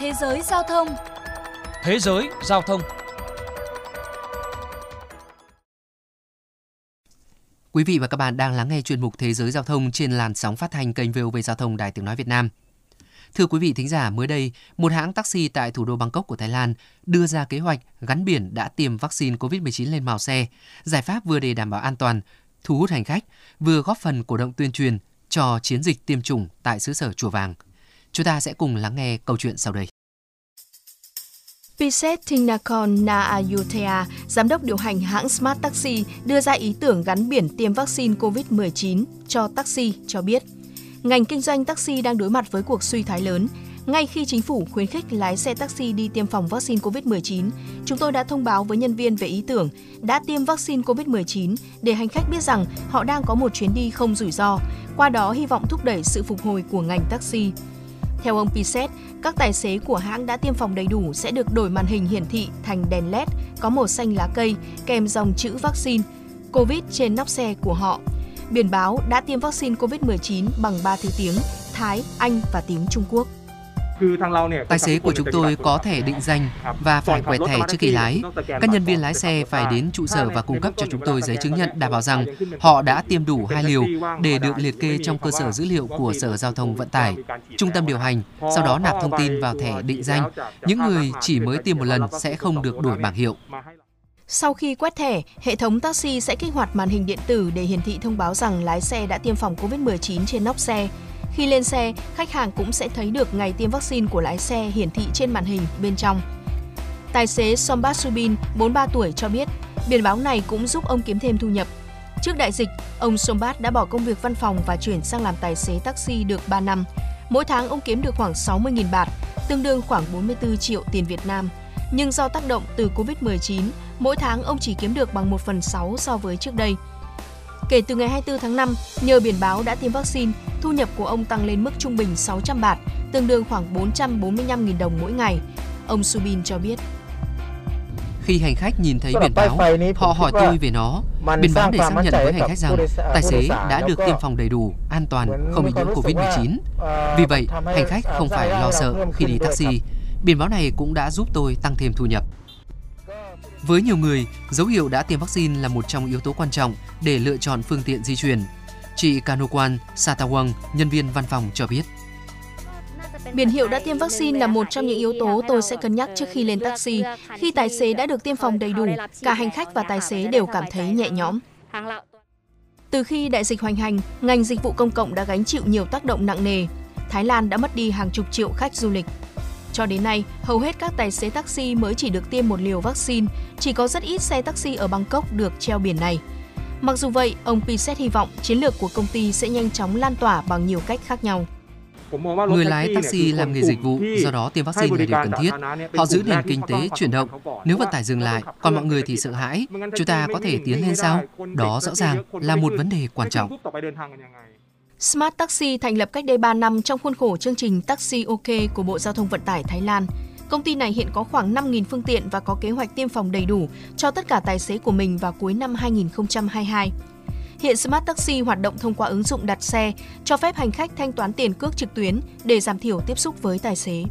Thế giới giao thông Thế giới giao thông Quý vị và các bạn đang lắng nghe chuyên mục Thế giới giao thông trên làn sóng phát thanh kênh VOV Giao thông Đài Tiếng Nói Việt Nam. Thưa quý vị thính giả, mới đây, một hãng taxi tại thủ đô Bangkok của Thái Lan đưa ra kế hoạch gắn biển đã tiêm vaccine COVID-19 lên màu xe, giải pháp vừa để đảm bảo an toàn, thu hút hành khách, vừa góp phần cổ động tuyên truyền cho chiến dịch tiêm chủng tại xứ sở Chùa Vàng. Chúng ta sẽ cùng lắng nghe câu chuyện sau đây. Piset Tinakon Naayuthaya, giám đốc điều hành hãng Smart Taxi, đưa ra ý tưởng gắn biển tiêm vaccine COVID-19 cho taxi cho biết. Ngành kinh doanh taxi đang đối mặt với cuộc suy thoái lớn. Ngay khi chính phủ khuyến khích lái xe taxi đi tiêm phòng vaccine COVID-19, chúng tôi đã thông báo với nhân viên về ý tưởng đã tiêm vaccine COVID-19 để hành khách biết rằng họ đang có một chuyến đi không rủi ro, qua đó hy vọng thúc đẩy sự phục hồi của ngành taxi. Theo ông Pisset, các tài xế của hãng đã tiêm phòng đầy đủ sẽ được đổi màn hình hiển thị thành đèn LED có màu xanh lá cây kèm dòng chữ vaccine COVID trên nóc xe của họ. Biển báo đã tiêm vaccine COVID-19 bằng 3 thứ tiếng Thái, Anh và tiếng Trung Quốc. Tài xế của chúng tôi có thể định danh và phải quẹt thẻ trước khi lái. Các nhân viên lái xe phải đến trụ sở và cung cấp cho chúng tôi giấy chứng nhận đảm bảo rằng họ đã tiêm đủ hai liều để được liệt kê trong cơ sở dữ liệu của Sở Giao thông Vận tải, trung tâm điều hành, sau đó nạp thông tin vào thẻ định danh. Những người chỉ mới tiêm một lần sẽ không được đổi bảng hiệu. Sau khi quét thẻ, hệ thống taxi sẽ kích hoạt màn hình điện tử để hiển thị thông báo rằng lái xe đã tiêm phòng COVID-19 trên nóc xe. Khi lên xe, khách hàng cũng sẽ thấy được ngày tiêm vaccine của lái xe hiển thị trên màn hình bên trong. Tài xế Sombat Subin, 43 tuổi cho biết, biển báo này cũng giúp ông kiếm thêm thu nhập. Trước đại dịch, ông Sombat đã bỏ công việc văn phòng và chuyển sang làm tài xế taxi được 3 năm. Mỗi tháng ông kiếm được khoảng 60.000 bạt, tương đương khoảng 44 triệu tiền Việt Nam. Nhưng do tác động từ Covid-19, mỗi tháng ông chỉ kiếm được bằng 1 phần 6 so với trước đây. Kể từ ngày 24 tháng 5, nhờ biển báo đã tiêm vaccine, thu nhập của ông tăng lên mức trung bình 600 bạt, tương đương khoảng 445.000 đồng mỗi ngày. Ông Subin cho biết. Khi hành khách nhìn thấy biển báo, họ hỏi tôi về nó. Biển báo để xác nhận với hành khách rằng tài xế đã được tiêm phòng đầy đủ, an toàn, không bị nhiễm Covid-19. Vì vậy, hành khách không phải lo sợ khi đi taxi. Biển báo này cũng đã giúp tôi tăng thêm thu nhập. Với nhiều người, dấu hiệu đã tiêm vaccine là một trong yếu tố quan trọng để lựa chọn phương tiện di chuyển. Chị Kanokwan Satawang, nhân viên văn phòng cho biết. Biển hiệu đã tiêm vaccine là một trong những yếu tố tôi sẽ cân nhắc trước khi lên taxi. Khi tài xế đã được tiêm phòng đầy đủ, cả hành khách và tài xế đều cảm thấy nhẹ nhõm. Từ khi đại dịch hoành hành, ngành dịch vụ công cộng đã gánh chịu nhiều tác động nặng nề. Thái Lan đã mất đi hàng chục triệu khách du lịch. Cho đến nay, hầu hết các tài xế taxi mới chỉ được tiêm một liều vaccine, chỉ có rất ít xe taxi ở Bangkok được treo biển này. Mặc dù vậy, ông Piset hy vọng chiến lược của công ty sẽ nhanh chóng lan tỏa bằng nhiều cách khác nhau. Người lái taxi làm nghề dịch vụ, do đó tiêm vaccine là điều cần thiết. Họ giữ nền kinh tế chuyển động. Nếu vận tải dừng lại, còn mọi người thì sợ hãi, chúng ta có thể tiến lên sao? Đó rõ ràng là một vấn đề quan trọng. Smart Taxi thành lập cách đây 3 năm trong khuôn khổ chương trình Taxi OK của Bộ Giao thông Vận tải Thái Lan. Công ty này hiện có khoảng 5.000 phương tiện và có kế hoạch tiêm phòng đầy đủ cho tất cả tài xế của mình vào cuối năm 2022. Hiện Smart Taxi hoạt động thông qua ứng dụng đặt xe, cho phép hành khách thanh toán tiền cước trực tuyến để giảm thiểu tiếp xúc với tài xế.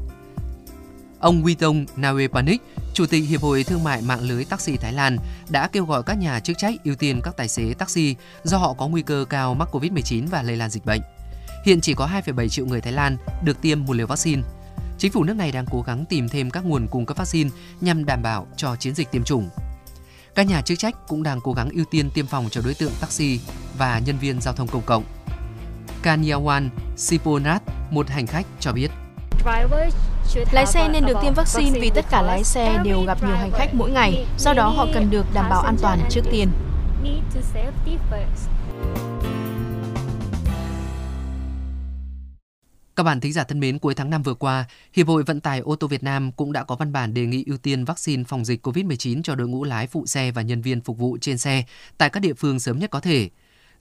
Ông Witong Nawepanik, Chủ tịch Hiệp hội Thương mại Mạng lưới Taxi Thái Lan đã kêu gọi các nhà chức trách ưu tiên các tài xế taxi do họ có nguy cơ cao mắc COVID-19 và lây lan dịch bệnh. Hiện chỉ có 2,7 triệu người Thái Lan được tiêm một liều vaccine. Chính phủ nước này đang cố gắng tìm thêm các nguồn cung cấp vaccine nhằm đảm bảo cho chiến dịch tiêm chủng. Các nhà chức trách cũng đang cố gắng ưu tiên tiêm phòng cho đối tượng taxi và nhân viên giao thông công cộng. Kanyawan Siponath, một hành khách cho biết. Lái xe nên được tiêm vaccine vì tất cả lái xe đều gặp nhiều hành khách mỗi ngày, do đó họ cần được đảm bảo an toàn trước tiên. Các bạn thính giả thân mến, cuối tháng 5 vừa qua, Hiệp hội Vận tải ô tô Việt Nam cũng đã có văn bản đề nghị ưu tiên vaccine phòng dịch COVID-19 cho đội ngũ lái phụ xe và nhân viên phục vụ trên xe tại các địa phương sớm nhất có thể.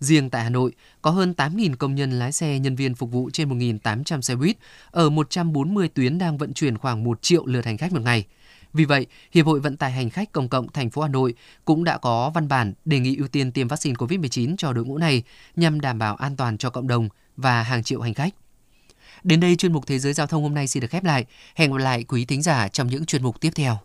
Riêng tại Hà Nội, có hơn 8.000 công nhân lái xe nhân viên phục vụ trên 1.800 xe buýt ở 140 tuyến đang vận chuyển khoảng 1 triệu lượt hành khách một ngày. Vì vậy, Hiệp hội Vận tải hành khách công cộng thành phố Hà Nội cũng đã có văn bản đề nghị ưu tiên tiêm vaccine COVID-19 cho đội ngũ này nhằm đảm bảo an toàn cho cộng đồng và hàng triệu hành khách. Đến đây chuyên mục Thế giới Giao thông hôm nay xin được khép lại. Hẹn gặp lại quý thính giả trong những chuyên mục tiếp theo.